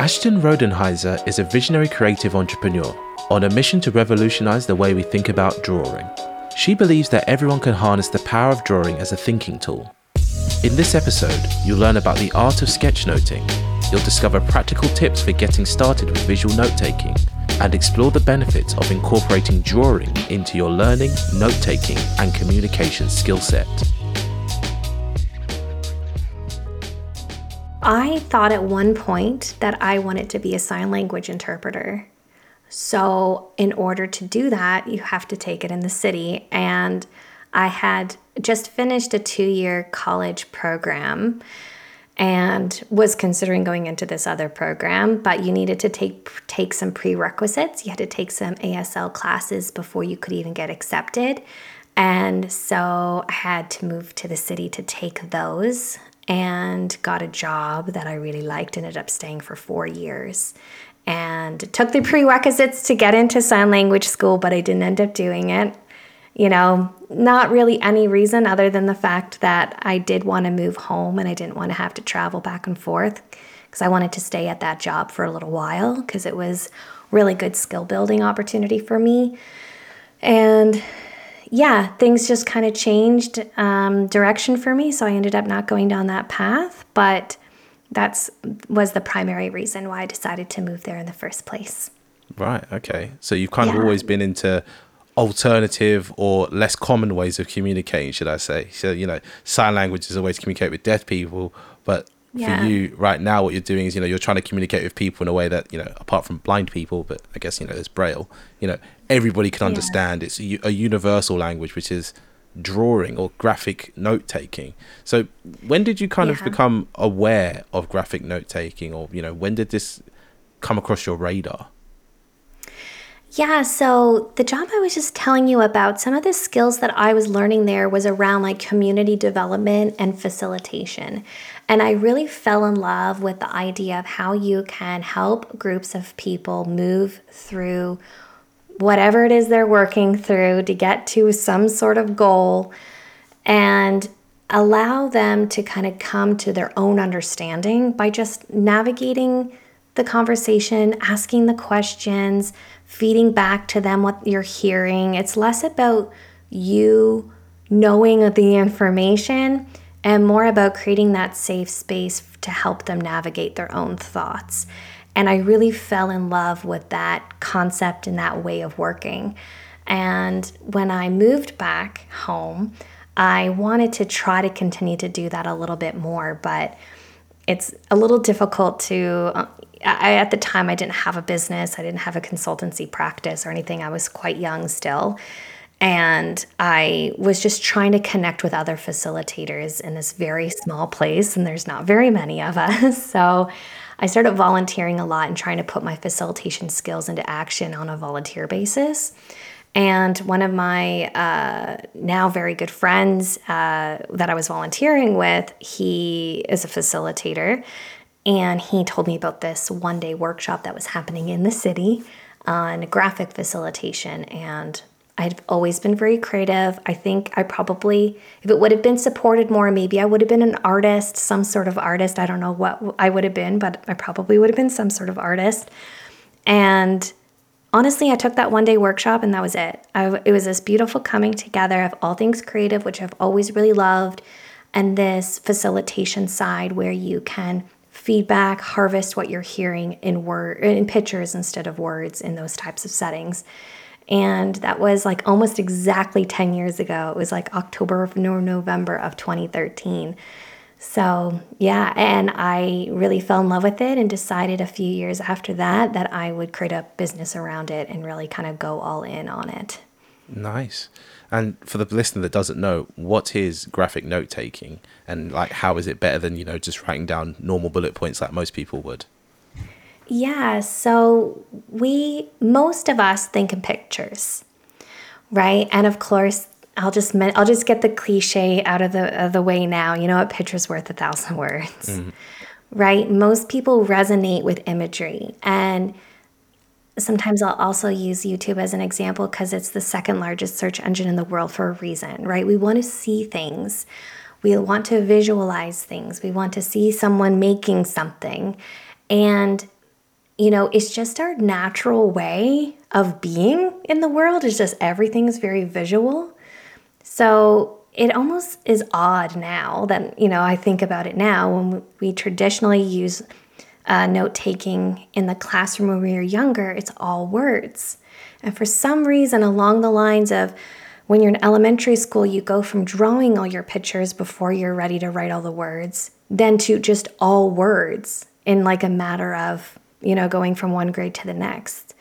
Ashton Rodenhiser is a visionary creative entrepreneur on a mission to revolutionize the way we think about drawing. She believes that everyone can harness the power of drawing as a thinking tool. In this episode, you'll learn about the art of sketchnoting, you'll discover practical tips for getting started with visual note taking, and explore the benefits of incorporating drawing into your learning, note taking, and communication skill set. I thought at one point that I wanted to be a sign language interpreter. So, in order to do that, you have to take it in the city. And I had just finished a two year college program and was considering going into this other program, but you needed to take take some prerequisites. You had to take some ASL classes before you could even get accepted. And so I had to move to the city to take those and got a job that I really liked, ended up staying for four years. And took the prerequisites to get into sign language school, but I didn't end up doing it. You know, not really any reason other than the fact that I did want to move home and I didn't want to have to travel back and forth because I wanted to stay at that job for a little while because it was really good skill building opportunity for me. And yeah, things just kind of changed um, direction for me. So I ended up not going down that path, but that's was the primary reason why I decided to move there in the first place. Right. Okay. So you've kind yeah. of always been into alternative or less common ways of communicating, should I say? So you know, sign language is a way to communicate with deaf people, but yeah. for you right now, what you're doing is you know you're trying to communicate with people in a way that you know apart from blind people, but I guess you know there's braille. You know, everybody can understand. Yeah. It's a, a, universal language, which is drawing or graphic note taking. So, when did you kind yeah. of become aware of graphic note taking, or you know, when did this come across your radar? Yeah, so the job I was just telling you about, some of the skills that I was learning there was around like community development and facilitation. And I really fell in love with the idea of how you can help groups of people move through whatever it is they're working through to get to some sort of goal and allow them to kind of come to their own understanding by just navigating the conversation, asking the questions, feeding back to them what you're hearing. It's less about you knowing the information and more about creating that safe space to help them navigate their own thoughts. And I really fell in love with that concept and that way of working. And when I moved back home, I wanted to try to continue to do that a little bit more, but it's a little difficult to. Uh, I, at the time, I didn't have a business, I didn't have a consultancy practice or anything. I was quite young still. And I was just trying to connect with other facilitators in this very small place, and there's not very many of us. So I started volunteering a lot and trying to put my facilitation skills into action on a volunteer basis. And one of my uh, now very good friends uh, that I was volunteering with, he is a facilitator. And he told me about this one day workshop that was happening in the city on graphic facilitation. And I've always been very creative. I think I probably, if it would have been supported more, maybe I would have been an artist, some sort of artist. I don't know what I would have been, but I probably would have been some sort of artist. And honestly, I took that one day workshop and that was it. I, it was this beautiful coming together of all things creative, which I've always really loved, and this facilitation side where you can feedback, harvest what you're hearing in word in pictures instead of words in those types of settings. And that was like almost exactly 10 years ago. It was like October or November of 2013. So, yeah, and I really fell in love with it and decided a few years after that that I would create a business around it and really kind of go all in on it. Nice. And for the listener that doesn't know, what is graphic note taking and like how is it better than, you know, just writing down normal bullet points like most people would? Yeah, so we, most of us think in pictures, right? And of course, I'll just I'll just get the cliche out of the of the way now. You know, a picture's worth a thousand words, mm-hmm. right? Most people resonate with imagery, and sometimes I'll also use YouTube as an example because it's the second largest search engine in the world for a reason, right? We want to see things, we want to visualize things, we want to see someone making something, and you know, it's just our natural way of being in the world. It's just everything's very visual. So it almost is odd now that, you know, I think about it now when we traditionally use uh, note taking in the classroom when we were younger, it's all words. And for some reason, along the lines of when you're in elementary school, you go from drawing all your pictures before you're ready to write all the words, then to just all words in like a matter of, you know, going from one grade to the next.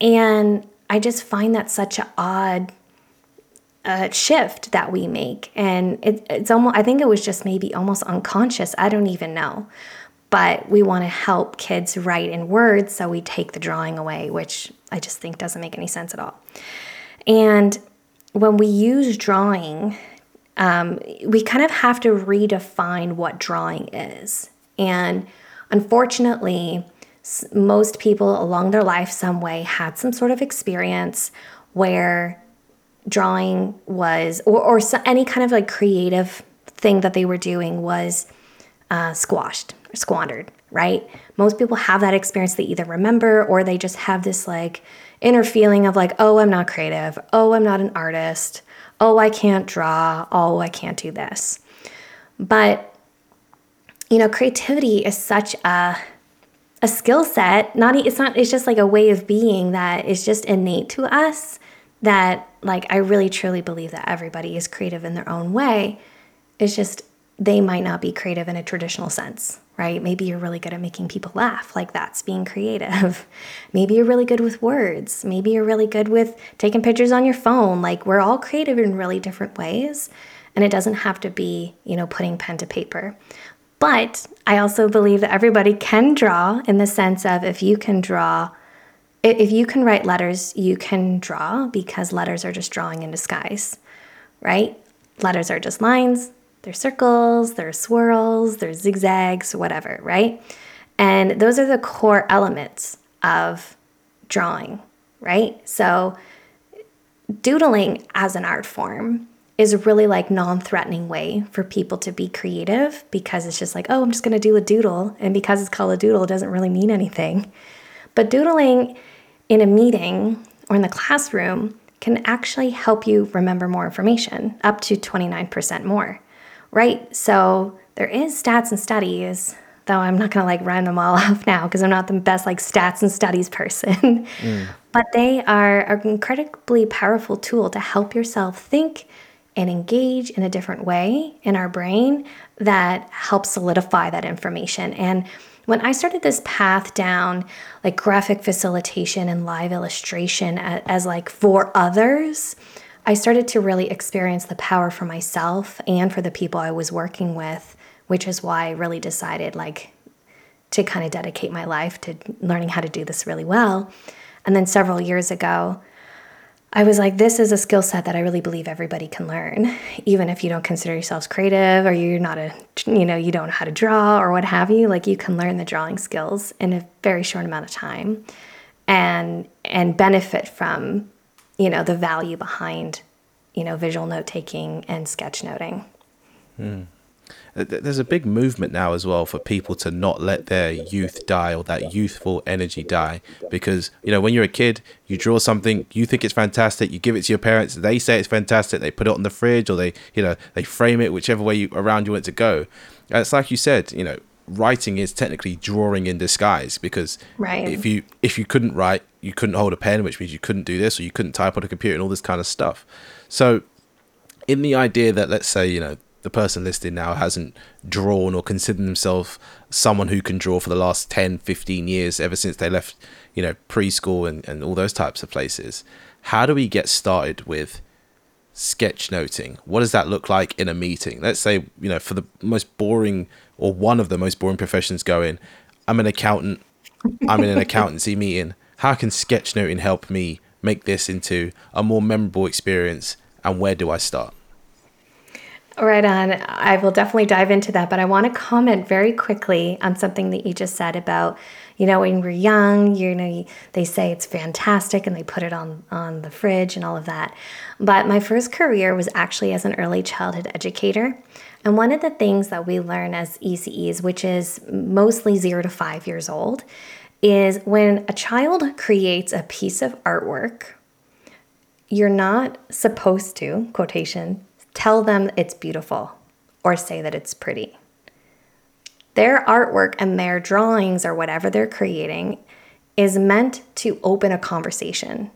And I just find that such an odd uh, shift that we make. And it, it's almost, I think it was just maybe almost unconscious. I don't even know. But we want to help kids write in words, so we take the drawing away, which I just think doesn't make any sense at all. And when we use drawing, um, we kind of have to redefine what drawing is. And unfortunately, most people along their life, some way, had some sort of experience where drawing was, or, or any kind of like creative thing that they were doing was uh, squashed or squandered, right? Most people have that experience. They either remember or they just have this like inner feeling of like, oh, I'm not creative. Oh, I'm not an artist. Oh, I can't draw. Oh, I can't do this. But, you know, creativity is such a a skill set not it's not it's just like a way of being that is just innate to us that like I really truly believe that everybody is creative in their own way. It's just they might not be creative in a traditional sense, right? Maybe you're really good at making people laugh, like that's being creative. Maybe you're really good with words. Maybe you're really good with taking pictures on your phone. Like we're all creative in really different ways, and it doesn't have to be, you know, putting pen to paper. But I also believe that everybody can draw in the sense of if you can draw if you can write letters, you can draw because letters are just drawing in disguise, right? Letters are just lines, they're circles, they're swirls, they're zigzags, whatever, right? And those are the core elements of drawing, right? So, doodling as an art form is really like non-threatening way for people to be creative because it's just like, oh, I'm just going to do a doodle and because it's called a doodle it doesn't really mean anything. But doodling in a meeting or in the classroom can actually help you remember more information, up to 29% more, right? So there is stats and studies, though I'm not going to like run them all off now because I'm not the best like stats and studies person. Mm. but they are an incredibly powerful tool to help yourself think and engage in a different way in our brain that helps solidify that information. And when I started this path down like graphic facilitation and live illustration as, as like for others, I started to really experience the power for myself and for the people I was working with, which is why I really decided like to kind of dedicate my life to learning how to do this really well. And then several years ago, I was like, this is a skill set that I really believe everybody can learn, even if you don't consider yourselves creative or you're not a, you know, you don't know how to draw or what have you. Like, you can learn the drawing skills in a very short amount of time, and and benefit from, you know, the value behind, you know, visual note taking and sketchnoting. Hmm. Uh, there's a big movement now as well for people to not let their youth die or that youthful energy die because you know when you're a kid you draw something you think it's fantastic you give it to your parents they say it's fantastic they put it on the fridge or they you know they frame it whichever way you, around you want it to go and it's like you said you know writing is technically drawing in disguise because right. if you if you couldn't write you couldn't hold a pen which means you couldn't do this or you couldn't type on a computer and all this kind of stuff so in the idea that let's say you know the person listed now hasn't drawn or considered themselves someone who can draw for the last 10 15 years ever since they left you know preschool and, and all those types of places. How do we get started with sketchnoting what does that look like in a meeting? Let's say you know for the most boring or one of the most boring professions going i'm an accountant. I'm in an accountancy meeting. How can sketchnoting help me make this into a more memorable experience? And where do i start Right on. I will definitely dive into that, but I want to comment very quickly on something that you just said about, you know, when we're young, you know, they say it's fantastic and they put it on on the fridge and all of that. But my first career was actually as an early childhood educator. And one of the things that we learn as ECEs, which is mostly 0 to 5 years old, is when a child creates a piece of artwork, you're not supposed to, quotation, tell them it's beautiful or say that it's pretty. Their artwork and their drawings or whatever they're creating is meant to open a conversation,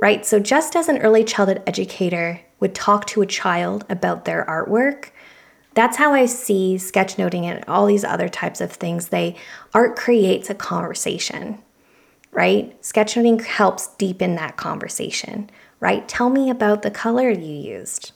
right? So, just as an early childhood educator would talk to a child about their artwork, that's how I see sketchnoting and all these other types of things. They art creates a conversation, right? Sketchnoting helps deepen that conversation, right? Tell me about the color you used.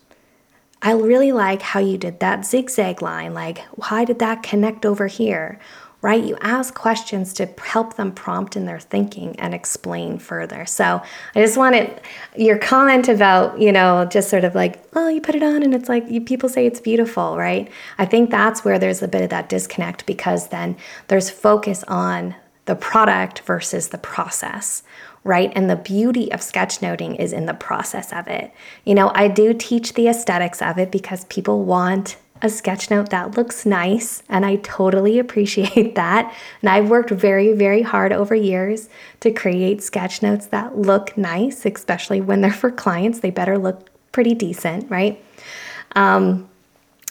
I really like how you did that zigzag line. Like, why did that connect over here? Right? You ask questions to help them prompt in their thinking and explain further. So I just wanted your comment about, you know, just sort of like, oh, you put it on and it's like you, people say it's beautiful, right? I think that's where there's a bit of that disconnect because then there's focus on the product versus the process right? And the beauty of sketchnoting is in the process of it. You know, I do teach the aesthetics of it because people want a sketch note that looks nice, and I totally appreciate that. And I've worked very, very hard over years to create sketch notes that look nice, especially when they're for clients. They better look pretty decent, right? Um,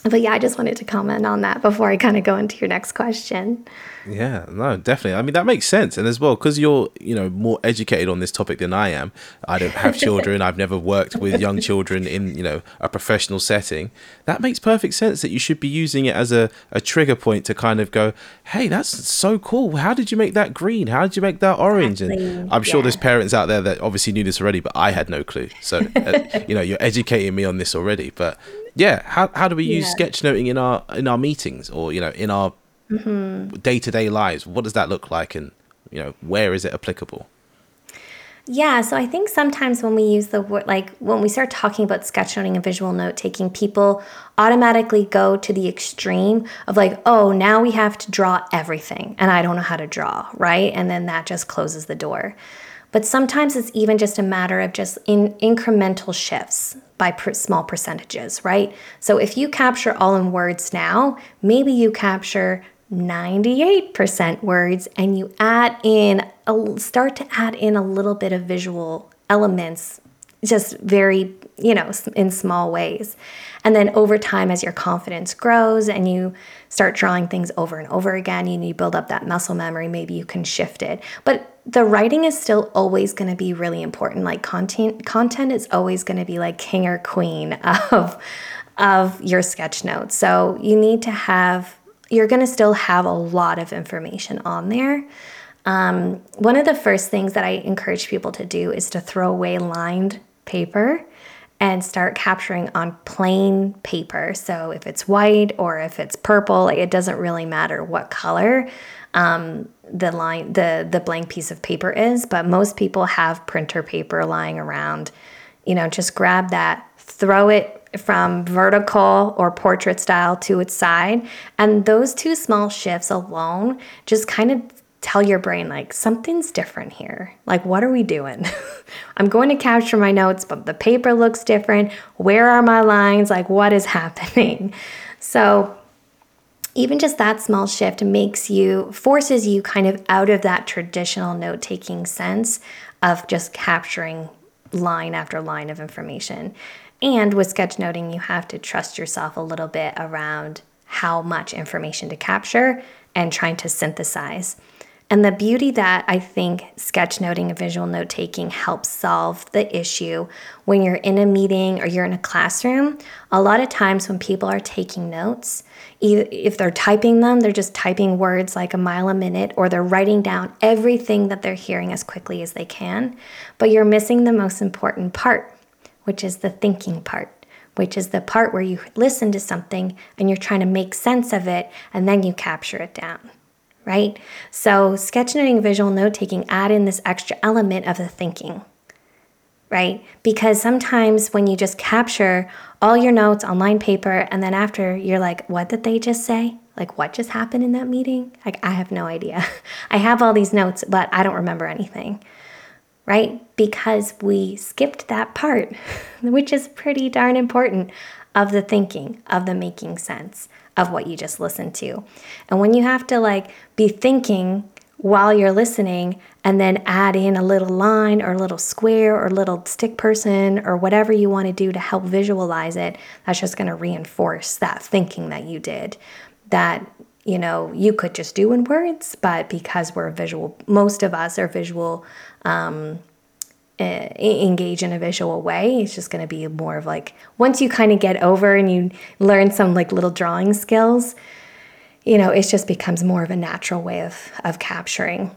but yeah, I just wanted to comment on that before I kind of go into your next question. Yeah, no, definitely. I mean, that makes sense. And as well, because you're, you know, more educated on this topic than I am, I don't have children. I've never worked with young children in, you know, a professional setting. That makes perfect sense that you should be using it as a, a trigger point to kind of go, hey, that's so cool. How did you make that green? How did you make that orange? Exactly. And I'm sure yeah. there's parents out there that obviously knew this already, but I had no clue. So, uh, you know, you're educating me on this already. But yeah, how, how do we use yeah. sketchnoting in our in our meetings or, you know, in our day to day lives? What does that look like, and you know where is it applicable? Yeah, so I think sometimes when we use the word, like when we start talking about sketchnoting and visual note taking, people automatically go to the extreme of like, oh, now we have to draw everything, and I don't know how to draw, right? And then that just closes the door. But sometimes it's even just a matter of just in incremental shifts by per small percentages, right? So if you capture all in words now, maybe you capture 98% words and you add in a, start to add in a little bit of visual elements just very you know in small ways and then over time as your confidence grows and you start drawing things over and over again and you build up that muscle memory maybe you can shift it but the writing is still always going to be really important. Like content content is always going to be like king or queen of of your sketch notes. So you need to have you're going to still have a lot of information on there. Um, one of the first things that I encourage people to do is to throw away lined paper and start capturing on plain paper. So if it's white or if it's purple, it doesn't really matter what color um, the line the the blank piece of paper is. But most people have printer paper lying around. You know, just grab that, throw it from vertical or portrait style to its side. And those two small shifts alone just kind of tell your brain, like, something's different here. Like, what are we doing? I'm going to capture my notes, but the paper looks different. Where are my lines? Like, what is happening? So, even just that small shift makes you, forces you kind of out of that traditional note taking sense of just capturing line after line of information. And with sketchnoting, you have to trust yourself a little bit around how much information to capture and trying to synthesize. And the beauty that I think sketchnoting and visual note taking helps solve the issue when you're in a meeting or you're in a classroom. A lot of times when people are taking notes, if they're typing them, they're just typing words like a mile a minute or they're writing down everything that they're hearing as quickly as they can. But you're missing the most important part, which is the thinking part, which is the part where you listen to something and you're trying to make sense of it and then you capture it down, right? So, sketchnoting, visual note taking add in this extra element of the thinking, right? Because sometimes when you just capture all your notes on line paper and then after you're like, what did they just say? Like, what just happened in that meeting? Like, I have no idea. I have all these notes, but I don't remember anything right? Because we skipped that part, which is pretty darn important of the thinking, of the making sense of what you just listened to. And when you have to like be thinking while you're listening and then add in a little line or a little square or a little stick person or whatever you want to do to help visualize it, that's just going to reinforce that thinking that you did. That, you know, you could just do in words, but because we're visual, most of us are visual, um, Uh, engage in a visual way, it's just going to be more of like once you kind of get over and you learn some like little drawing skills, you know, it just becomes more of a natural way of, of capturing.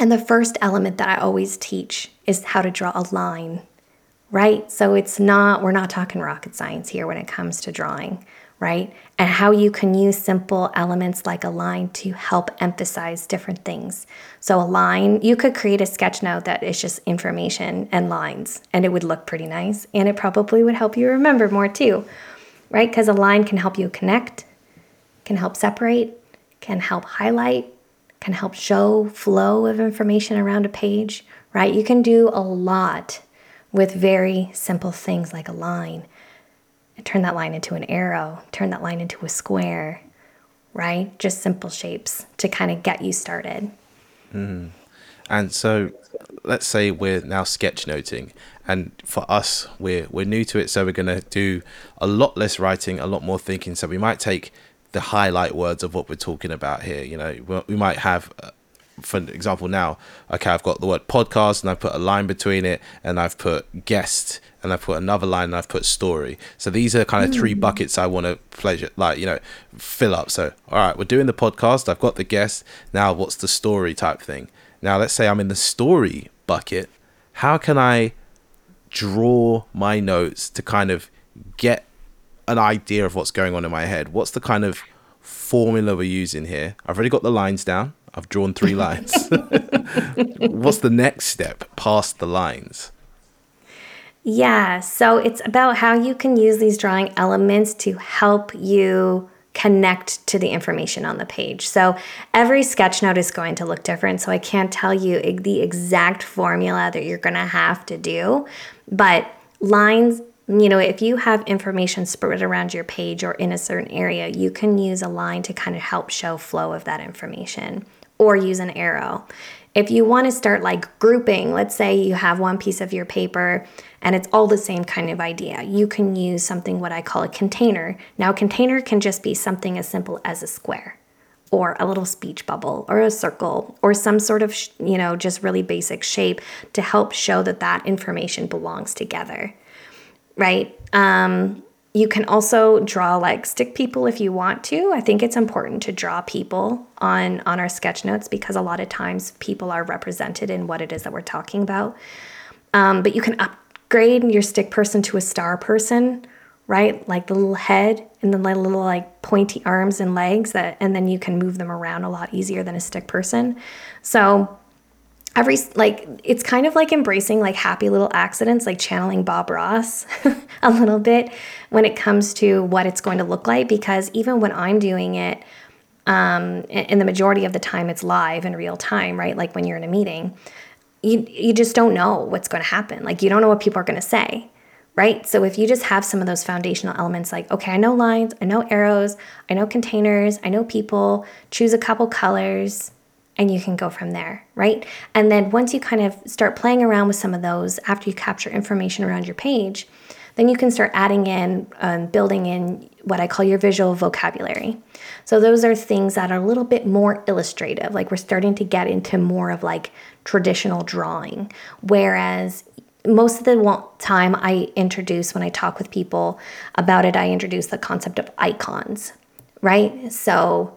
And the first element that I always teach is how to draw a line, right? So it's not, we're not talking rocket science here when it comes to drawing, right? And how you can use simple elements like a line to help emphasize different things. So, a line, you could create a sketch note that is just information and lines, and it would look pretty nice. And it probably would help you remember more too, right? Because a line can help you connect, can help separate, can help highlight, can help show flow of information around a page, right? You can do a lot with very simple things like a line. Turn that line into an arrow, turn that line into a square, right? Just simple shapes to kind of get you started. Mm. And so let's say we're now sketchnoting and for us we're we're new to it so we're going to do a lot less writing a lot more thinking so we might take the highlight words of what we're talking about here. You know, we might have, for example, now, okay, I've got the word podcast and I've put a line between it, and I've put guest, and I've put another line, and I've put story. So these are kind of three mm. buckets I want to pleasure, like you know, fill up. So all right, we're doing the podcast. I've got the guest. Now, what's the story type thing? Now, let's say I'm in the story bucket. How can I draw my notes to kind of get an idea of what's going on in my head. What's the kind of formula we're using here? I've already got the lines down. I've drawn three lines. what's the next step past the lines? Yeah, so it's about how you can use these drawing elements to help you connect to the information on the page. So every sketch note is going to look different. So I can't tell you the exact formula that you're going to have to do, but lines you know, if you have information spread around your page or in a certain area, you can use a line to kind of help show flow of that information or use an arrow. If you want to start like grouping, let's say you have one piece of your paper and it's all the same kind of idea, you can use something what I call a container. Now, a container can just be something as simple as a square or a little speech bubble or a circle or some sort of, you know, just really basic shape to help show that that information belongs together right? Um, you can also draw like stick people if you want to. I think it's important to draw people on on our sketch notes because a lot of times people are represented in what it is that we're talking about. Um, but you can upgrade your stick person to a star person, right? Like the little head and then like little like pointy arms and legs that, and then you can move them around a lot easier than a stick person. So every like it's kind of like embracing like happy little accidents like channeling bob ross a little bit when it comes to what it's going to look like because even when i'm doing it um the majority of the time it's live in real time right? Like when you're in a meeting you you just don't know what's going to happen. Like you don't know what people are going to say right? So if you just have some of those foundational elements like okay i know lines i know arrows i know containers i know people choose a couple colors and you can go from there, right? And then once you kind of start playing around with some of those after you capture information around your page, then you can start adding in, um, building in what I call your visual vocabulary. So those are things that are a little bit more illustrative, like we're starting to get into more of like traditional drawing. Whereas most of the time I introduce when I talk with people about it, I introduce the concept of icons, right? So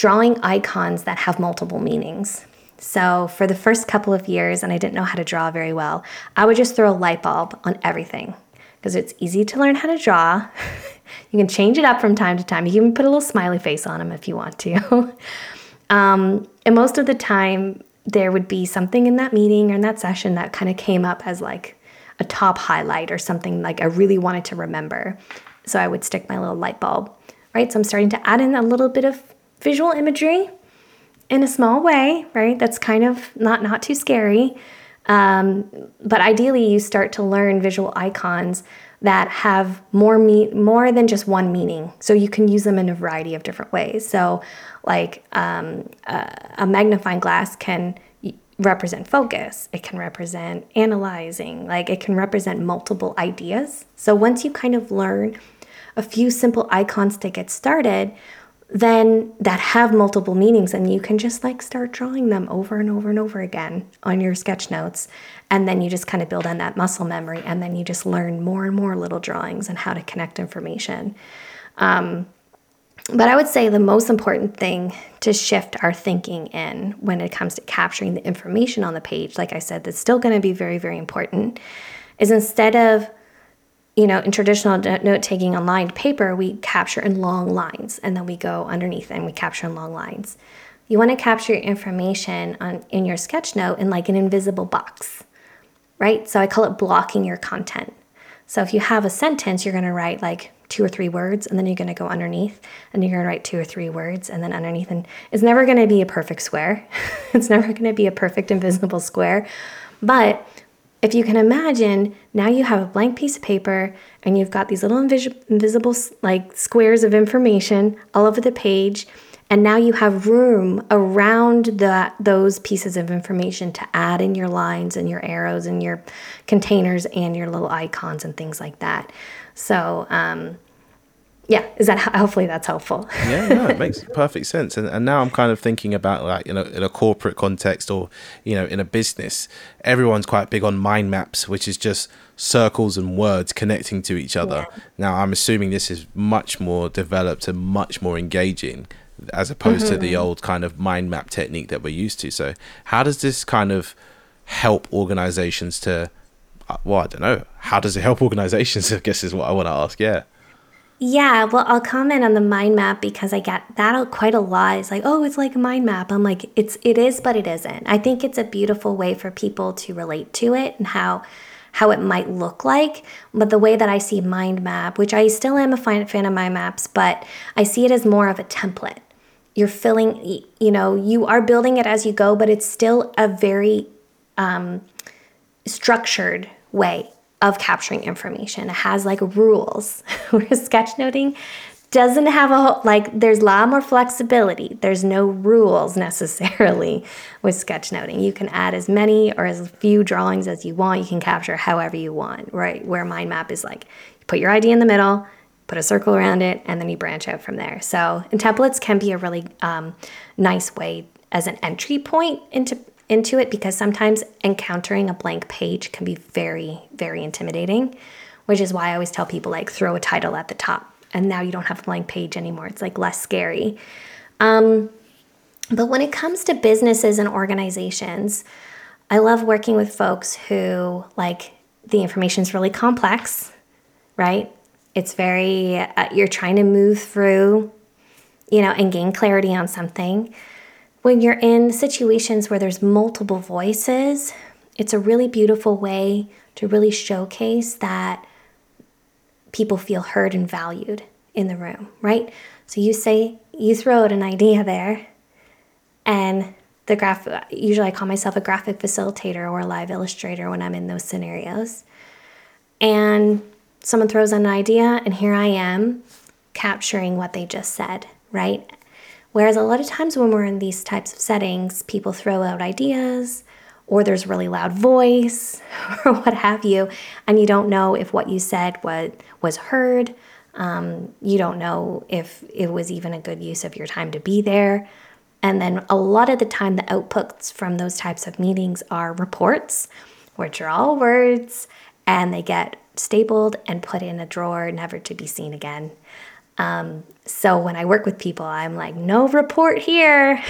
drawing icons that have multiple meanings. So, for the first couple of years, and I didn't know how to draw very well, I would just throw a light bulb on everything because it's easy to learn how to draw. you can change it up from time to time. You can put a little smiley face on them if you want to. um, and most of the time, there would be something in that meeting or in that session that kind of came up as like a top highlight or something like I really wanted to remember. So I would stick my little light bulb, right? So I'm starting to add in a little bit of visual imagery in a small way, right? That's kind of not not too scary. Um, but ideally, you start to learn visual icons that have more me- more than just one meaning. So you can use them in a variety of different ways. So, like um, a, a magnifying glass can represent focus. It can represent analyzing. Like it can represent multiple ideas. So once you kind of learn a few simple icons to get started, then that have multiple meanings and you can just like start drawing them over and over and over again on your sketch notes. And then you just kind of build on that muscle memory and then you just learn more and more little drawings and how to connect information. Um, but i would say the most important thing to shift our thinking in when it comes to capturing the information on the page like i said that's still going to be very very important is instead of you know, in traditional note taking on lined paper, we capture in long lines and then we go underneath and we capture in long lines. You want to capture your information on in your sketch note in like an invisible box, right? So I call it blocking your content. So if you have a sentence, you're going to write like two or three words and then you're going to go underneath and you're going to write two or three words and then underneath and it's never going to be a perfect square. it's never going to be a perfect invisible square. But if you can imagine, now you have a blank piece of paper and you've got these little invis- invisible like squares of information all over the page and now you have room around the, those pieces of information to add in your lines and your arrows and your containers and your little icons and things like that. So, um, yeah is that hopefully that's helpful yeah no it makes perfect sense and, and now i'm kind of thinking about like you know in a corporate context or you know in a business everyone's quite big on mind maps which is just circles and words connecting to each other yeah. now i'm assuming this is much more developed and much more engaging as opposed mm-hmm. to the mm-hmm. old kind of mind map technique that we're used to so how does this kind of help organizations to uh, well i don't know how does it help organizations i guess is what i want to ask yeah yeah, well, I'll comment on the mind map because I get that quite a lot. It's like, oh, it's like a mind map. I'm like, it's it is, but it isn't. I think it's a beautiful way for people to relate to it and how how it might look like. But the way that I see mind map, which I still am a fan of mind maps, but I see it as more of a template. You're filling, you know, you are building it as you go, but it's still a very um, structured way of capturing information. It has like rules. Whereas sketchnoting doesn't have a whole, like there's a lot more flexibility. There's no rules necessarily with sketchnoting. You can add as many or as few drawings as you want. You can capture however you want, right? Where mind map is like you put your idea in the middle, put a circle around it, and then you branch out from there. So, and templates can be a really um, nice way as an entry point into into it because sometimes encountering a blank page can be very, very intimidating, which is why I always tell people like throw a title at the top and now you don't have a blank page anymore. It's like less scary. Um, but when it comes to businesses and organizations, I love working with folks who like the information is really complex, right? It's very, uh, you're trying to move through, you know, and gain clarity on something when you're in situations where there's multiple voices, it's a really beautiful way to really showcase that people feel heard and valued in the room, right? So you say, you throw out an idea there, and the graph, usually I call myself a graphic facilitator or a live illustrator when I'm in those scenarios. And someone throws out an idea, and here I am capturing what they just said, right? Whereas a lot of times when we're in these types of settings, people throw out ideas or there's really loud voice or what have you, and you don't know if what you said was, was heard. Um, you don't know if it was even a good use of your time to be there. And then a lot of the time, the outputs from those types of meetings are reports, which are all words, and they get stapled and put in a drawer, never to be seen again. Um, so when I work with people, I'm like, no report here.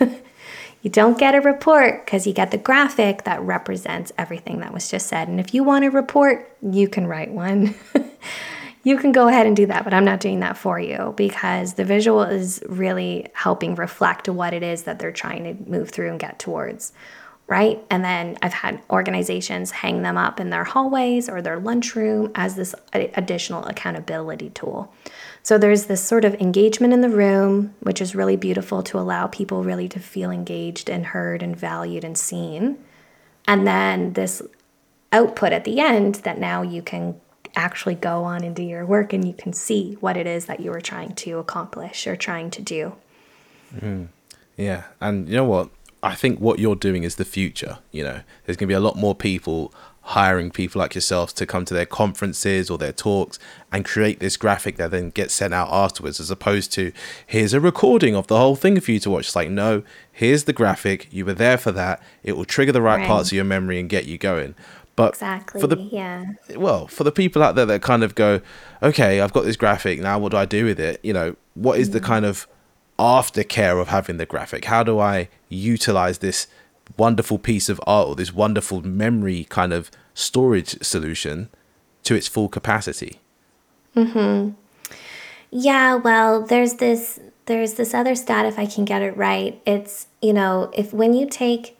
you don't get a report because you get the graphic that represents everything that was just said. And if you want a report, you can write one. you can go ahead and do that, but I'm not doing that for you because the visual is really helping reflect what it is that they're trying to move through and get towards right? And then I've had organizations hang them up in their hallways or their lunchroom as this additional accountability tool. So there's this sort of engagement in the room, which is really beautiful to allow people really to feel engaged and heard and valued and seen. And then this output at the end that now you can actually go on and do your work and you can see what it is that you were trying to accomplish or trying to do. Mm. Yeah. And you know what? I think what you're doing is the future. You know, there's going to be a lot more people hiring people like yourselves to come to their conferences or their talks and create this graphic that then gets sent out afterwards, as opposed to here's a recording of the whole thing for you to watch. It's like, no, here's the graphic. You were there for that. It will trigger the right, right. parts of your memory and get you going. But exactly, for the yeah, well, for the people out there that kind of go, okay, I've got this graphic now. What do I do with it? You know, what is mm. the kind of aftercare of having the graphic? How do I utilize this wonderful piece of art or this wonderful memory kind of storage solution to its full capacity? Hmm. Yeah. Well, there's this there's this other stat. If I can get it right, it's you know if when you take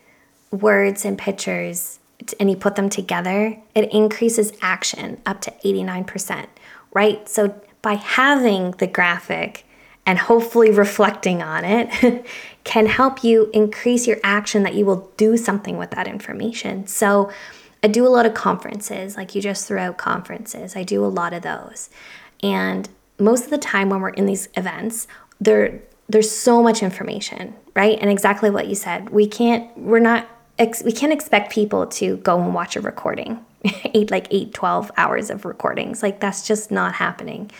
words and pictures and you put them together, it increases action up to 89%, right? So by having the graphic and hopefully reflecting on it can help you increase your action that you will do something with that information. So I do a lot of conferences, like you just threw out conferences. I do a lot of those. And most of the time when we're in these events, there there's so much information, right? And exactly what you said. We can't we're not ex- we can't expect people to go and watch a recording eight like eight 12 hours of recordings like that's just not happening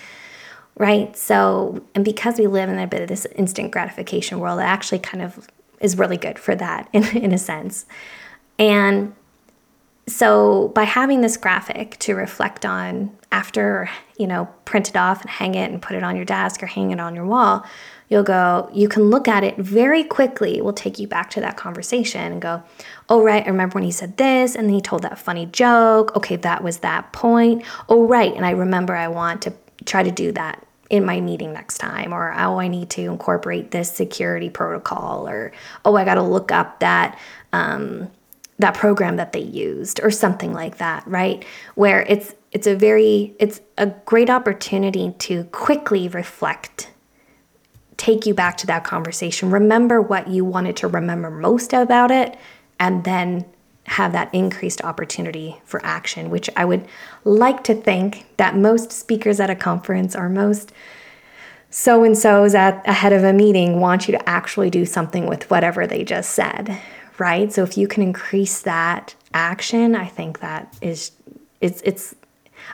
right so and because we live in a bit of this instant gratification world it actually kind of is really good for that in, in a sense and so by having this graphic to reflect on after you know print it off and hang it and put it on your desk or hang it on your wall you'll go, you can look at it very quickly. It will take you back to that conversation and go, oh, right, I remember when he said this and then he told that funny joke. Okay, that was that point. Oh, right. And I remember I want to try to do that in my meeting next time or oh i need to incorporate this security protocol or oh i got to look up that um, that program that they used or something like that right where it's it's a very it's a great opportunity to quickly reflect take you back to that conversation. Remember what you wanted to remember most about it, and then have that increased opportunity for action, which I would like to think that most speakers at a conference or most so and so's at ahead of a meeting want you to actually do something with whatever they just said, right? So if you can increase that action, I think that is it's it's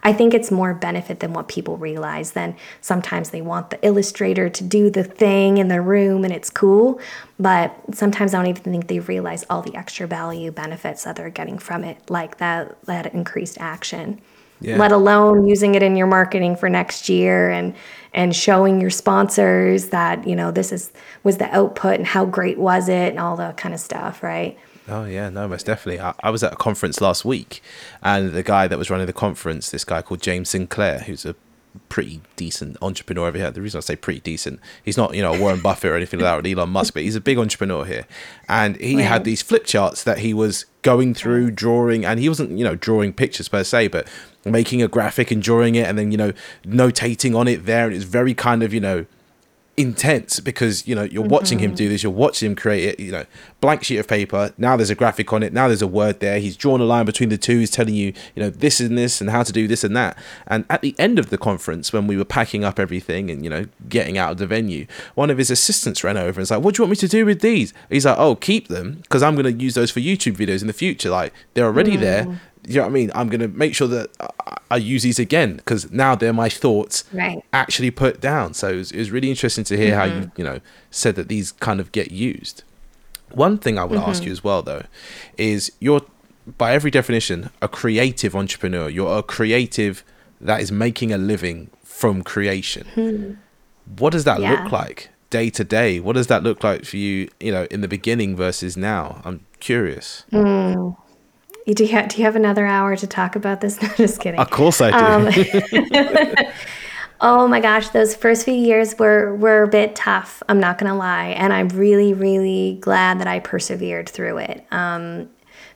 I think it's more benefit than what people realize. Then sometimes they want the illustrator to do the thing in the room and it's cool, but sometimes I don't even think they realize all the extra value benefits that they're getting from it, like that that increased action. Yeah. Let alone using it in your marketing for next year and and showing your sponsors that you know this is was the output and how great was it and all the kind of stuff, right? Oh yeah, no, most definitely. I, I, was at a conference last week, and the guy that was running the conference, this guy called James Sinclair, who's a pretty decent entrepreneur over here. The reason I say pretty decent, he's not you know Warren Buffett or anything like that, or Elon Musk, but he's a big entrepreneur here, and he had these flip charts that he was going through, drawing, and he wasn't you know drawing pictures per se, but making a graphic and drawing it, and then you know notating on it there, and it's very kind of you know intense because you know you're watching mm-hmm. him do this you're watching him create it you know blank sheet of paper. Now there's a graphic on it. Now there's a word there. He's drawn a line between the two. He's telling you you know this and this and how to do this and that. And at the end of the conference when we were packing up everything and you know getting out of the venue one of his assistants ran over and was like what do you want me to do with these? He's like oh keep them because i'm going to use those for youtube videos in the future. Like they're already mm. there you know what I mean? I'm going to make sure that I use these again because now they're my thoughts right. actually put down. So it was, it was really interesting to hear mm-hmm. how you, mm-hmm. you know, said that these kind of get used. One thing I would mm-hmm. ask you as well, though, is you're, by every definition, a creative entrepreneur. You're a creative that is making a living from creation. Mm-hmm. What does that yeah. look like day to day? What does that look like for you, you know, in the beginning versus now? I'm curious. Mm. Do you, have, do you have another hour to talk about this? No, just kidding. Of course I do. Um, oh my gosh, those first few years were were a bit tough. I'm not gonna lie, and I'm really really glad that I persevered through it. Um,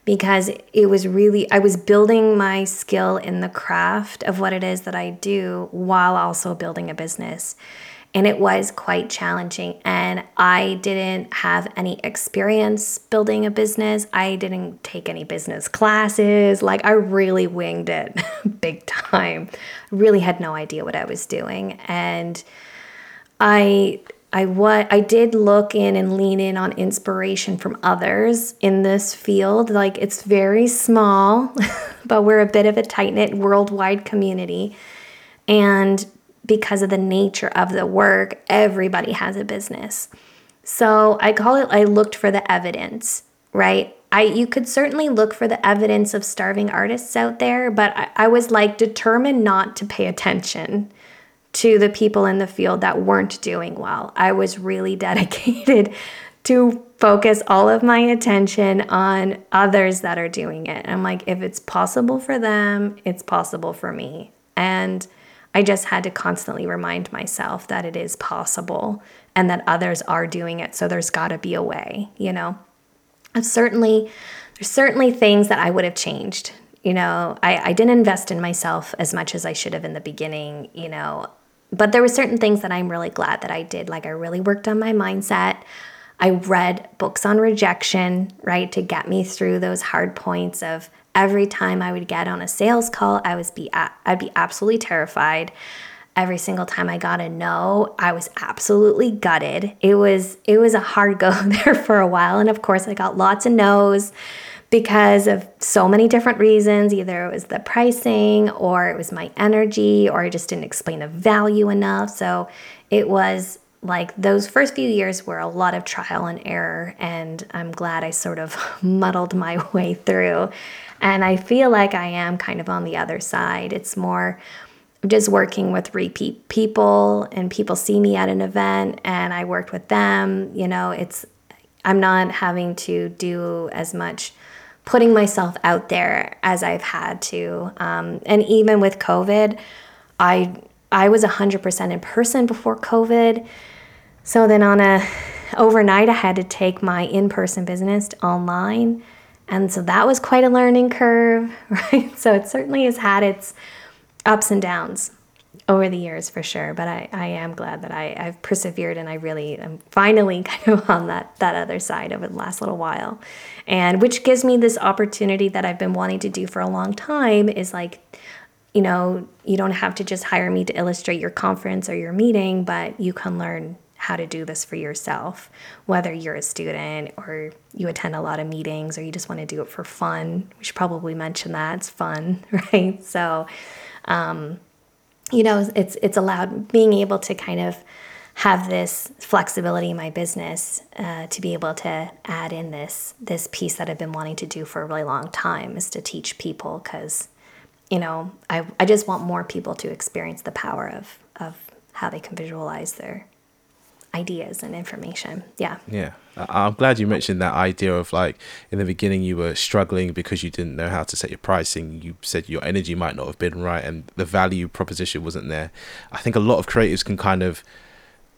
because it was really I was building my skill in the craft of what it is that I do while also building a business. And it was quite challenging. And I didn't have any experience building a business. I didn't take any business classes. Like, I really winged it big time. Really had no idea what I was doing. And I I what I did look in and lean in on inspiration from others in this field. Like it's very small, but we're a bit of a tight knit worldwide community. And because of the nature of the work, everybody has a business. So I call it, I looked for the evidence, right? I, you could certainly look for the evidence of starving artists out there, but I, I was like determined not to pay attention to the people in the field that weren't doing well. I was really dedicated to focus all of my attention on others that are doing it. I'm like, if it's possible for them, it's possible for me. And I just had to constantly remind myself that it is possible and that others are doing it. So there's got to be a way, you know. I've certainly there's certainly things that I would have changed. You know, I, I didn't invest in myself as much as I should have in the beginning, you know. But there were certain things that I'm really glad that I did. Like I really worked on my mindset. I read books on rejection, right, to get me through those hard points of every time I would get on a sales call, I was be I'd be absolutely terrified. Every single time I got a no, I was absolutely gutted. It was it was a hard go there for a while, and of course, I got lots of no's because of so many different reasons. Either it was the pricing, or it was my energy, or I just didn't explain the value enough. So it was like those first few years were a lot of trial and error, and I'm glad I sort of muddled my way through. And I feel like I am kind of on the other side. It's more just working with repeat people, and people see me at an event, and I worked with them. You know, it's I'm not having to do as much putting myself out there as I've had to. Um, and even with COVID, I I was 100% in person before COVID. So then on a overnight I had to take my in-person business online. And so that was quite a learning curve, right? So it certainly has had its ups and downs over the years for sure. But I, I am glad that I, I've persevered and I really am finally kind of on that, that other side over the last little while. And which gives me this opportunity that I've been wanting to do for a long time is like, you know, you don't have to just hire me to illustrate your conference or your meeting, but you can learn how to do this for yourself, whether you're a student or you attend a lot of meetings or you just want to do it for fun. We should probably mention that it's fun, right? So, um, you know, it's it's allowed being able to kind of have this flexibility in my business uh, to be able to add in this this piece that I've been wanting to do for a really long time is to teach people because you know I, I just want more people to experience the power of of how they can visualize their ideas and information. Yeah. Yeah. I'm glad you mentioned that idea of like in the beginning you were struggling because you didn't know how to set your pricing. You said your energy might not have been right and the value proposition wasn't there. I think a lot of creatives can kind of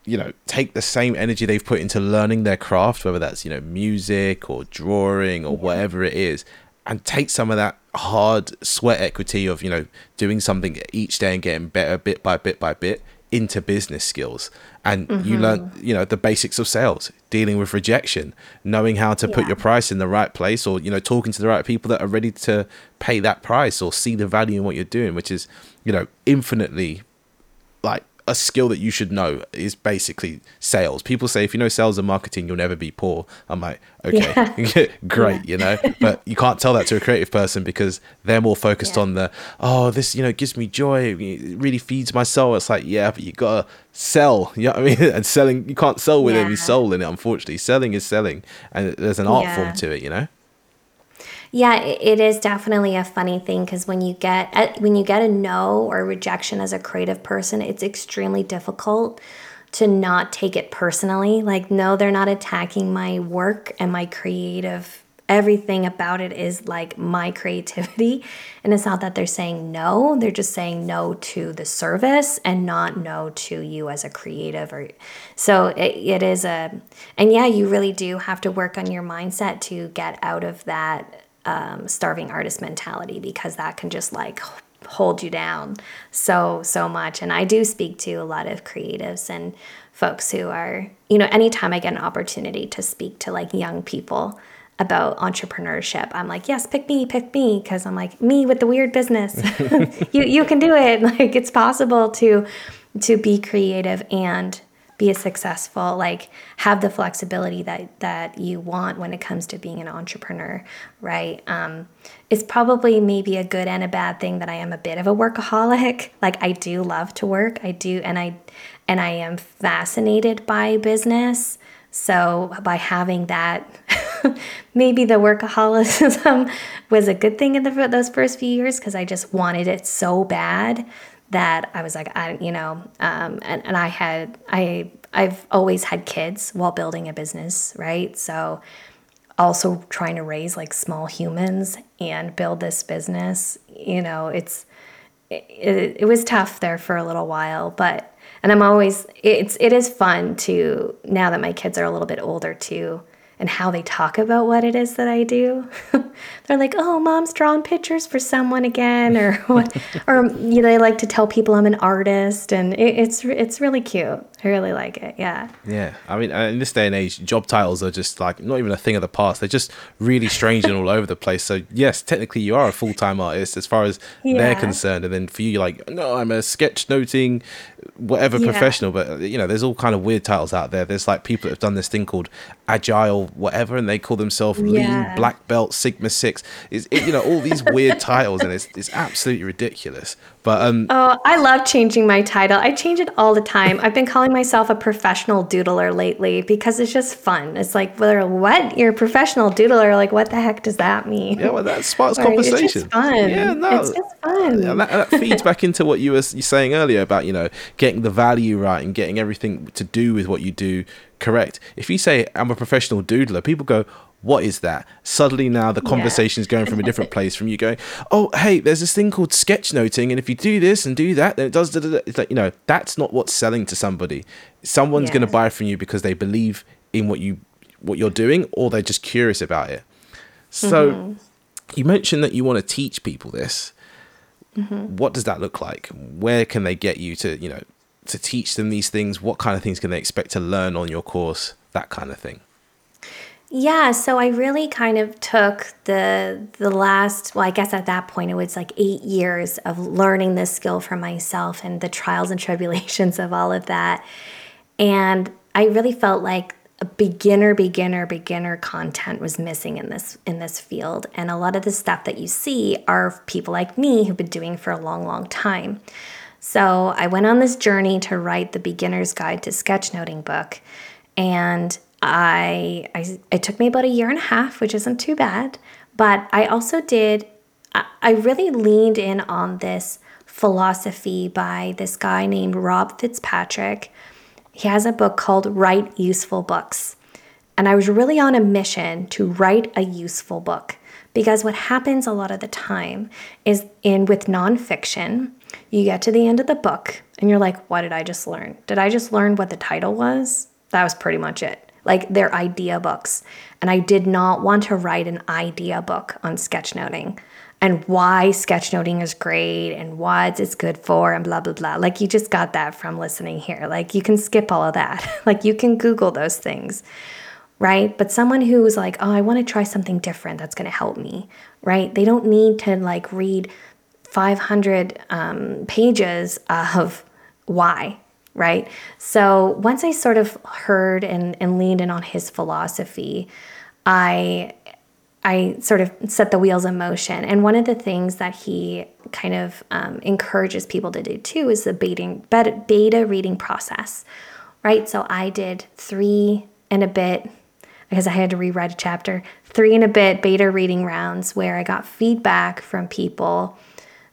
you know take the same energy they've put into learning their craft whether that's you know music or drawing or whatever it is and take some of that hard sweat equity of you know doing something each day and getting better bit by bit by bit into business skills and mm-hmm. you learn you know the basics of sales dealing with rejection knowing how to yeah. put your price in the right place or you know talking to the right people that are ready to pay that price or see the value in what you're doing which is you know infinitely like a skill that you should know is basically sales. People say if you know sales and marketing, you'll never be poor. I'm like, okay, yeah. great, yeah. you know, but you can't tell that to a creative person because they're more focused yeah. on the, oh, this, you know, gives me joy. It really feeds my soul. It's like, yeah, but you gotta sell. You know what I mean? And selling, you can't sell with every soul in it. Unfortunately, selling is selling, and there's an art form to it. You know. Yeah, it is definitely a funny thing because when you get uh, when you get a no or rejection as a creative person, it's extremely difficult to not take it personally. Like, no, they're not attacking my work and my creative. Everything about it is like my creativity. And it's not that they're saying no, they're just saying no to the service and not no to you as a creative. Or so it, it is a, and yeah, you really do have to work on your mindset to get out of that um, starving artist mentality because that can just like hold you down so so much. And i do speak to a lot of creatives and folks who are you know anytime i get an opportunity to speak to like young people about entrepreneurship i'm like yes pick me pick me because i'm like me with the weird business. You you can do it. Like it's possible to to be creative and be successful like have the flexibility that that you want when it comes to being an entrepreneur right? Um, it's probably maybe a good and a bad thing that i am a bit of a workaholic. Like i do love to work. I do and i and i am fascinated by business. So by having that maybe the workaholism was a good thing in the, those first few years because i just wanted it so bad that I was like, I, you know, um, and, and I had, I, I've always had kids while building a business, right? So also trying to raise like small humans and build this business, you know, it's, it, it, it was tough there for a little while, but, and I'm always, it's, it is fun to, now that my kids are a little bit older too, and how they talk about what it is that I do. They're like, "Oh, mom's drawing pictures for someone again," or what, or you know, they like to tell people I'm an artist, and it, it's it's really cute. I really like it. Yeah. Yeah, I mean, in this day and age, job titles are just like not even a thing of the past. They're just really strange and all over the place. So yes, technically you are a full time artist as far as yeah. they're concerned, and then for you, you're like, no, I'm a sketchnoting whatever yeah. professional but you know there's all kind of weird titles out there there's like people that have done this thing called agile whatever and they call themselves yeah. lean black belt sigma six is you know all these weird titles and it's, it's absolutely ridiculous but um, oh, I love changing my title. I change it all the time. I've been calling myself a professional doodler lately because it's just fun. It's like, well, what? You're a professional doodler? Like, what the heck does that mean? Yeah, well, that sparks conversation. It's just fun. Yeah, no, it's just fun. Yeah, that, that feeds back into what you were saying earlier about you know getting the value right and getting everything to do with what you do correct. If you say I'm a professional doodler, people go, what is that? Suddenly now the conversation is yeah. going from a different place from you going, oh, hey, there's this thing called sketchnoting, and if you do this and do that, then it does. It's like you know that's not what's selling to somebody. Someone's going to buy from you because they believe in what you what you're doing, or they're just curious about it. So, mm-hmm. you mentioned that you want to teach people this. Mm-hmm. What does that look like? Where can they get you to you know to teach them these things? What kind of things can they expect to learn on your course? That kind of thing. Yeah, so I really kind of took the the last well, I guess at that point it was like 8 years of learning this skill for myself and the trials and tribulations of all of that. And I really felt like a beginner beginner beginner content was missing in this in this field and a lot of the stuff that you see are people like me who've been doing for a long long time. So, I went on this journey to write the beginner's guide to sketchnoting book and I, I it took me about a year and a half, which isn't too bad, but I also did I really leaned in on this philosophy by this guy named Rob Fitzpatrick. He has a book called Write Useful Books. And I was really on a mission to write a useful book because what happens a lot of the time is in with nonfiction, you get to the end of the book and you're like, what did I just learn? Did I just learn what the title was? That was pretty much it like their idea books. And I did not want to write an idea book on sketchnoting and why sketchnoting is great and what it's good for and blah blah blah. Like you just got that from listening here. Like you can skip all of that. like you can Google those things. Right? But someone who's like, oh, I want to try something different that's going to help me, right? They don't need to like read 500 um, pages of why right? So once I sort of heard and, and leaned in on his philosophy, I I sort of set the wheels in motion. And one of the things that he kind of um, encourages people to do too is the beta, beta, beta reading process, right? So I did three and a bit, because I had to rewrite a chapter, three and a bit beta reading rounds where I got feedback from people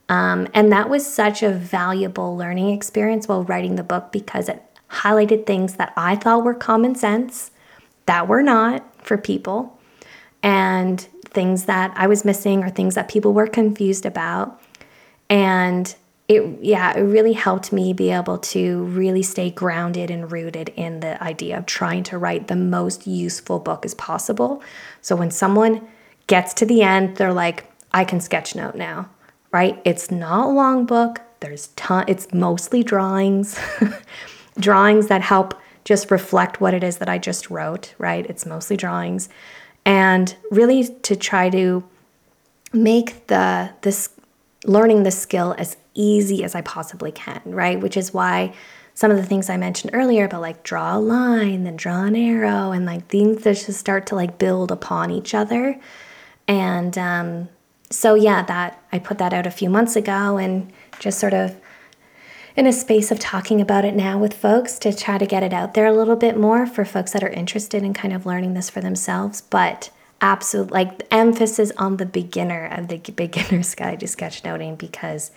um, and that was such a valuable learning experience while writing the book because it highlighted things that I thought were common sense that were not for people, and things that I was missing or things that people were confused about. And it, yeah, it really helped me be able to really stay grounded and rooted in the idea of trying to write the most useful book as possible. So when someone gets to the end, they're like, I can sketch note now right? It's not a long book. There's ton it's mostly drawings. drawings that help just reflect what it is that I just wrote, right? It's mostly drawings. And really to try to make the this learning the skill as easy as I possibly can, right? Which is why some of the things I mentioned earlier about like draw a line, then draw an arrow, and like things that just start to like build upon each other. And um, so, yeah, that I put that out a few months ago and just sort of in a space of talking about it now with folks to try to get it out there a little bit more for folks that are interested in kind of learning this for themselves. But absolute like emphasis on the beginner of the beginner's guide to sketchnoting because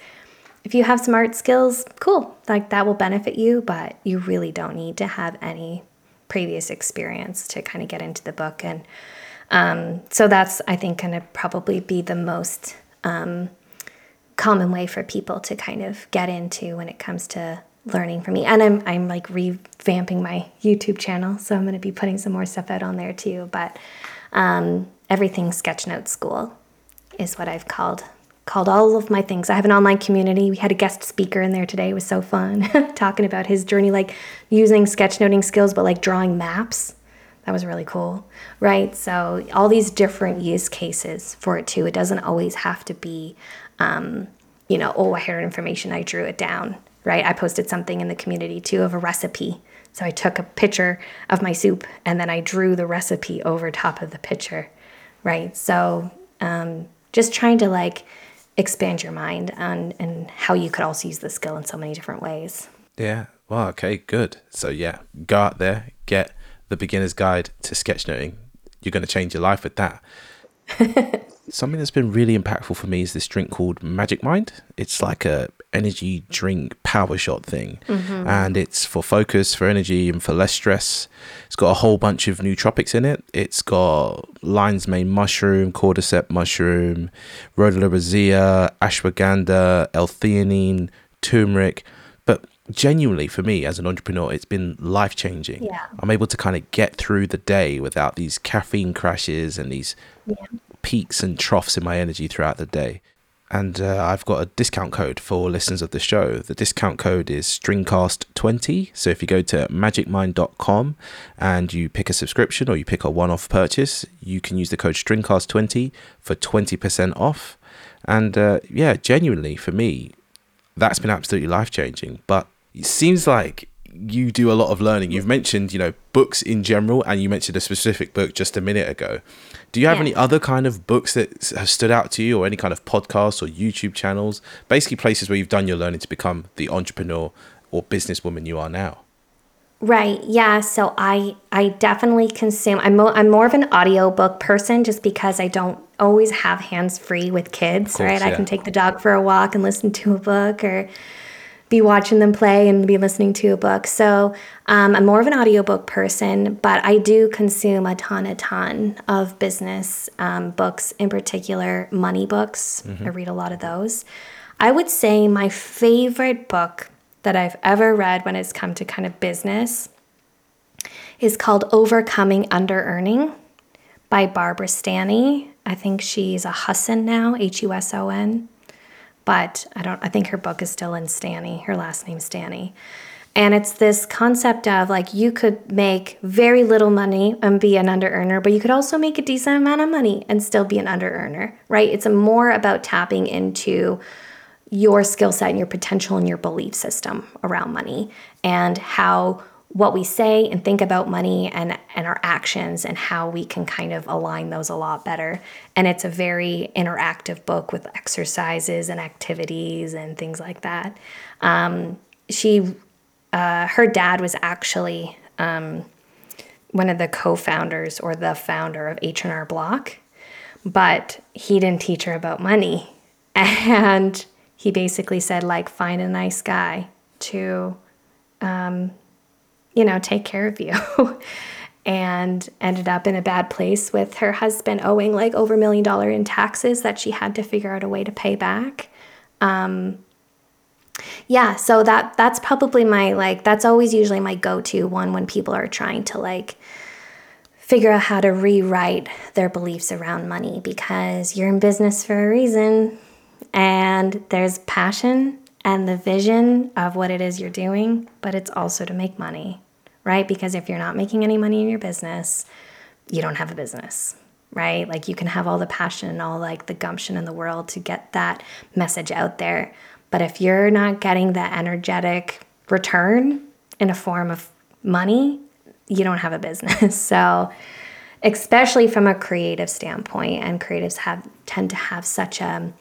if you have some art skills, cool, like that will benefit you, but you really don't need to have any previous experience to kind of get into the book. And um, so that's, I think, going to probably be the most um, common way for people to kind of get into when it comes to learning from me. And I'm, I'm like revamping my YouTube channel, so I'm going to be putting some more stuff out on there too. But um, everything Sketchnote School is what I've called called all of my things. I have an online community. We had a guest speaker in there today. It was so fun talking about his journey, like using sketchnoting skills, but like drawing maps. That was really cool, right? So all these different use cases for it too. It doesn't always have to be, um, you know, oh, I heard information, I drew it down, right? I posted something in the community too of a recipe. So I took a picture of my soup and then I drew the recipe over top of the picture, right? So um, just trying to like expand your mind on and how you could also use the skill in so many different ways. Yeah. Well, okay, good. So yeah, go out there, get the beginner's guide to sketchnoting. You're going to change your life with that. Something that's been really impactful for me is this drink called Magic Mind. It's like a energy drink power shot thing, mm-hmm. and it's for focus, for energy, and for less stress. It's got a whole bunch of nootropics in it. It's got lion's mane mushroom, cordyceps mushroom, rhodiola rosea, ashwagandha, L-theanine, turmeric. Genuinely, for me as an entrepreneur, it's been life changing. Yeah. I'm able to kind of get through the day without these caffeine crashes and these yeah peaks and troughs in my energy throughout the day. And uh, I've got a discount code for listeners of the show. The discount code is stringcast20. So if you go to magicmind.com and you pick a subscription or you pick a one off purchase, you can use the code stringcast20 for 20% off. And uh, yeah, genuinely for me, that's been absolutely life changing. But it seems like you do a lot of learning. You've mentioned, you know, books in general, and you mentioned a specific book just a minute ago. Do you have yeah. any other kind of books that have stood out to you, or any kind of podcasts or YouTube channels? Basically, places where you've done your learning to become the entrepreneur or businesswoman you are now. Right. Yeah. So I I definitely consume. I'm mo- I'm more of an audiobook person just because I don't always have hands free with kids. Course, right. Yeah. I can take the dog for a walk and listen to a book, or be watching them play and be listening to a book. So um, I'm more of an audiobook person, but I do consume a ton, a ton of business um, books, in particular money books. Mm-hmm. I read a lot of those. I would say my favorite book that I've ever read when it's come to kind of business is called Overcoming Under Earning by Barbara Stanny. I think she's a Huson now, H U S O N but I don't I think her book is still in Stanny. Her last name's Stanny. And it's this concept of like you could make very little money and be an under earner, but you could also make a decent amount of money and still be an under earner, right? It's more about tapping into your skill set and your potential and your belief system around money and how what we say and think about money and, and our actions and how we can kind of align those a lot better. And it's a very interactive book with exercises and activities and things like that. Um, she, uh, her dad was actually um, one of the co-founders or the founder of H&R Block, but he didn't teach her about money. And he basically said, like, find a nice guy to um, you know, take care of you. and ended up in a bad place with her husband owing like over a million dollar in taxes that she had to figure out a way to pay back. Um, yeah, so that that's probably my like that's always usually my go-to one when people are trying to like figure out how to rewrite their beliefs around money because you're in business for a reason And there's passion and the vision of what it is you're doing, but it's also to make money, right? Because if you're not making any money in your business, you don't have a business, right? Like you can have all the passion and all like the gumption in the world to get that message out there. But if you're not getting that energetic return in a form of money, you don't have a business. So, especially from a creative standpoint, and creatives have tend to have such a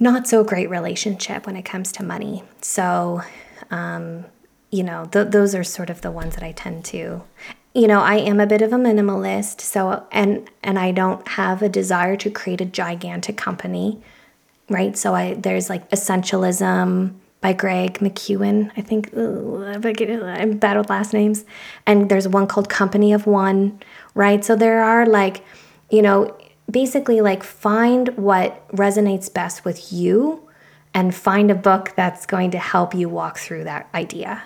not so great relationship when it comes to money. So, um, you know, th- those are sort of the ones that I tend to. You know, I am a bit of a minimalist, so and and I don't have a desire to create a gigantic company, right? So I there's like essentialism by Greg McKeown. I think I'm bad with last names. And there's one called Company of One, right? So there are like, you know, basically like find what resonates best with you and find a book that's going to help you walk through that idea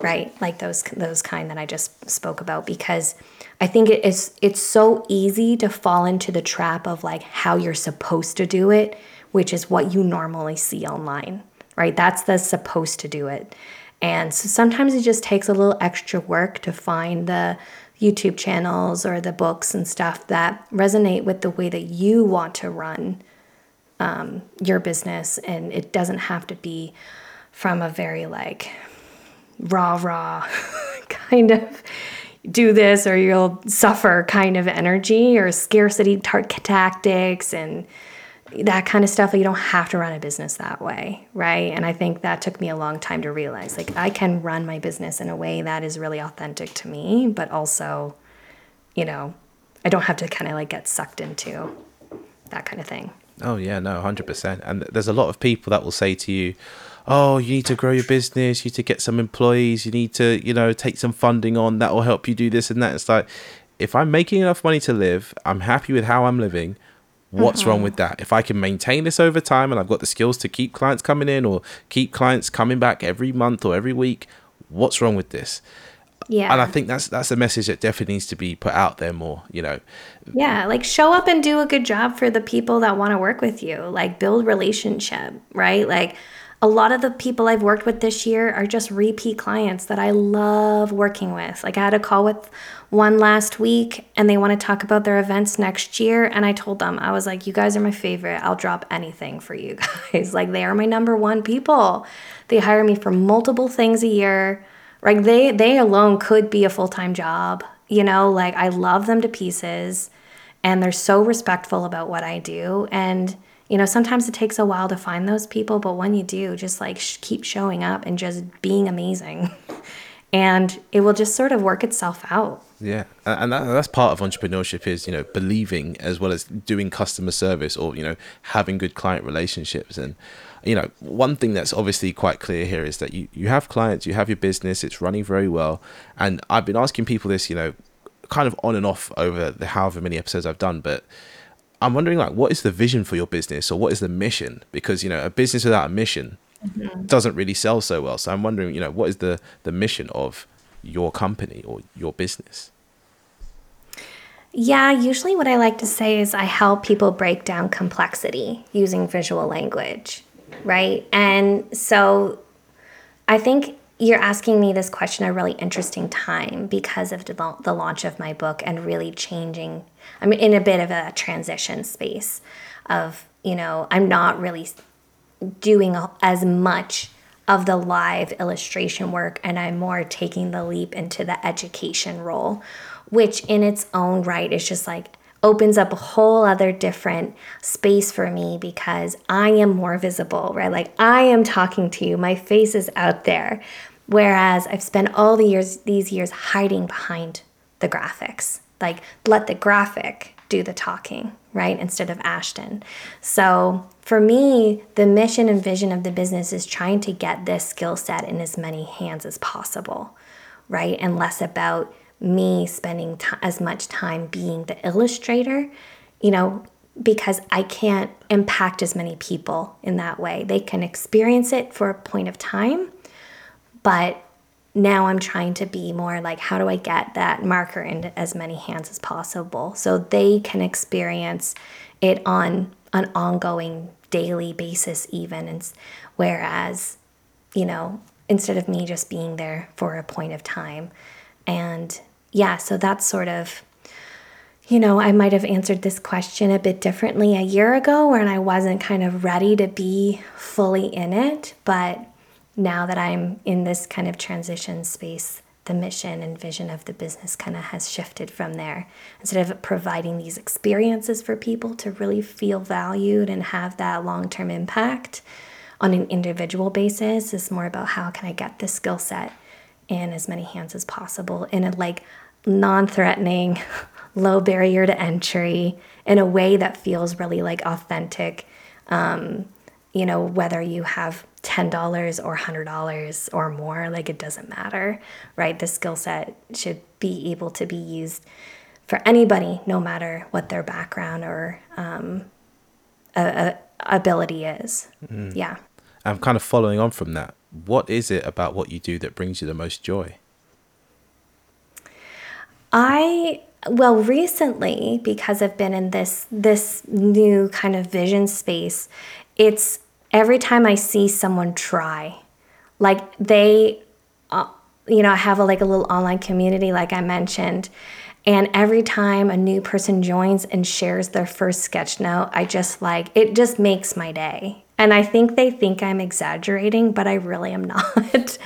right? Like those those kind that i just spoke about because i think it is it's so easy to fall into the trap of like how you're supposed to do it which is what you normally see online right? That's the supposed to do it. And so sometimes it just takes a little extra work to find the YouTube channels or the books and stuff that resonate with the way that you want to run um, your business. And it doesn't have to be from a very like rah rah kind of do this or you'll suffer kind of energy or scarcity tar- tactics and that kind of stuff. You don't have to run a business that way, right? And I think that took me a long time to realize like I can run my business in a way that is really authentic to me, but also, you know, I don't have to kind of like get sucked into that kind of thing. Oh yeah, no, hundred percent. And there's a lot of people that will say to you, "Oh, you need to grow your business. You need to get some employees. You need to, you know, take some funding on that will help you do this and that." It's like, if I'm making enough money to live, I'm happy with how I'm living. What's mm-hmm. wrong with that? If I can maintain this over time and I've got the skills to keep clients coming in or keep clients coming back every month or every week, what's wrong with this? Yeah. And I think that's that's a message that definitely needs to be put out there more, you know. Yeah, like show up and do a good job for the people that want to work with you. Like build relationship, right? Like a lot of the people I've worked with this year are just repeat clients that I love working with. Like I had a call with one last week and they want to talk about their events next year. And I told them, I was like, you guys are my favorite. I'll drop anything for you guys. like, they are my number one people. They hire me for multiple things a year. Like, they, they alone could be a full time job. You know, like, I love them to pieces and they're so respectful about what I do. And, you know, sometimes it takes a while to find those people, but when you do, just like sh- keep showing up and just being amazing. and it will just sort of work itself out. Yeah, and that, that's part of entrepreneurship is you know believing as well as doing customer service or you know having good client relationships and you know one thing that's obviously quite clear here is that you you have clients, you have your business, it's running very well, and I've been asking people this you know kind of on and off over the however many episodes I've done, but I'm wondering like what is the vision for your business or what is the mission because you know a business without a mission mm-hmm. doesn't really sell so well. So I'm wondering you know what is the the mission of your company or your business? Yeah, usually what I like to say is I help people break down complexity using visual language, right? And so I think you're asking me this question at a really interesting time because of the launch of my book and really changing. I'm in a bit of a transition space of, you know, I'm not really doing as much of the live illustration work and I'm more taking the leap into the education role which in its own right is just like opens up a whole other different space for me because I am more visible, right? Like I am talking to you, my face is out there. Whereas I've spent all the years these years hiding behind the graphics. Like let the graphic do the talking, right? Instead of Ashton. So for me, the mission and vision of the business is trying to get this skill set in as many hands as possible, right? And less about me spending t- as much time being the illustrator, you know, because I can't impact as many people in that way. They can experience it for a point of time, but now I'm trying to be more like, how do I get that marker into as many hands as possible so they can experience it on an ongoing daily basis, even. And whereas, you know, instead of me just being there for a point of time. And yeah, so that's sort of, you know, I might have answered this question a bit differently a year ago when I wasn't kind of ready to be fully in it. But now that I'm in this kind of transition space, the mission and vision of the business kind of has shifted from there. Instead of providing these experiences for people to really feel valued and have that long term impact on an individual basis, it's more about how can I get this skill set in as many hands as possible in a like non threatening, low barrier to entry, in a way that feels really like authentic. Um, you know, whether you have $10 or $100 or more, like it doesn't matter, right? The skill set should be able to be used for anybody, no matter what their background or um, a, a ability is. Mm. Yeah. I'm kind of following on from that. What is it about what you do that brings you the most joy? I well recently because I've been in this this new kind of vision space, it's every time I see someone try, like they, uh, you know, I have a, like a little online community, like I mentioned. And every time a new person joins and shares their first sketch note, I just like it just makes my day. And I think they think I'm exaggerating, but I really am not.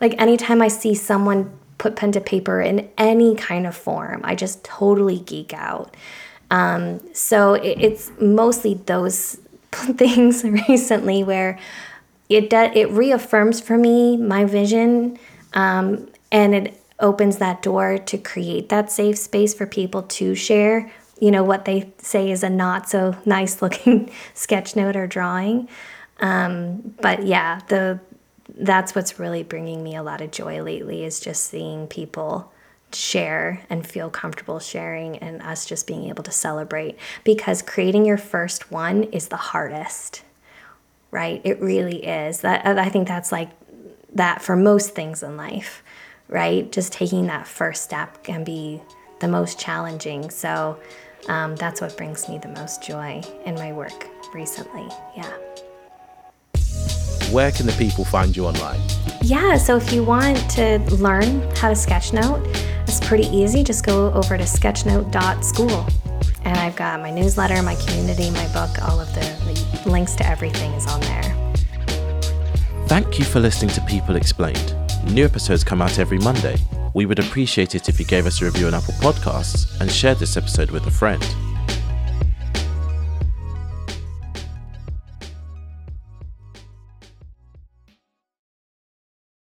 like anytime I see someone put pen to paper in any kind of form, I just totally geek out. Um, so it, it's mostly those things recently where it does it reaffirms for me my vision um, and it opens that door to create that safe space for people to share you know what they say is a not so nice looking sketch note or drawing. Um, but yeah the that's what's really bringing me a lot of joy lately is just seeing people share and feel comfortable sharing and us just being able to celebrate because creating your first one is the hardest right? It really is. That i think that's like that for most things in life right? Just taking that first step can be the most challenging. So um, that's what brings me the most joy in my work recently. Yeah. Where can the people find you online? Yeah so if you want to learn how to sketchnote it's pretty easy. Just go over to sketchnote.school. And I've got my newsletter, my community, my book, all of the, the links to everything is on there. Thank you for listening to People Explained. New episodes come out every Monday. We would appreciate it if you gave us a review on Apple Podcasts and shared this episode with a friend.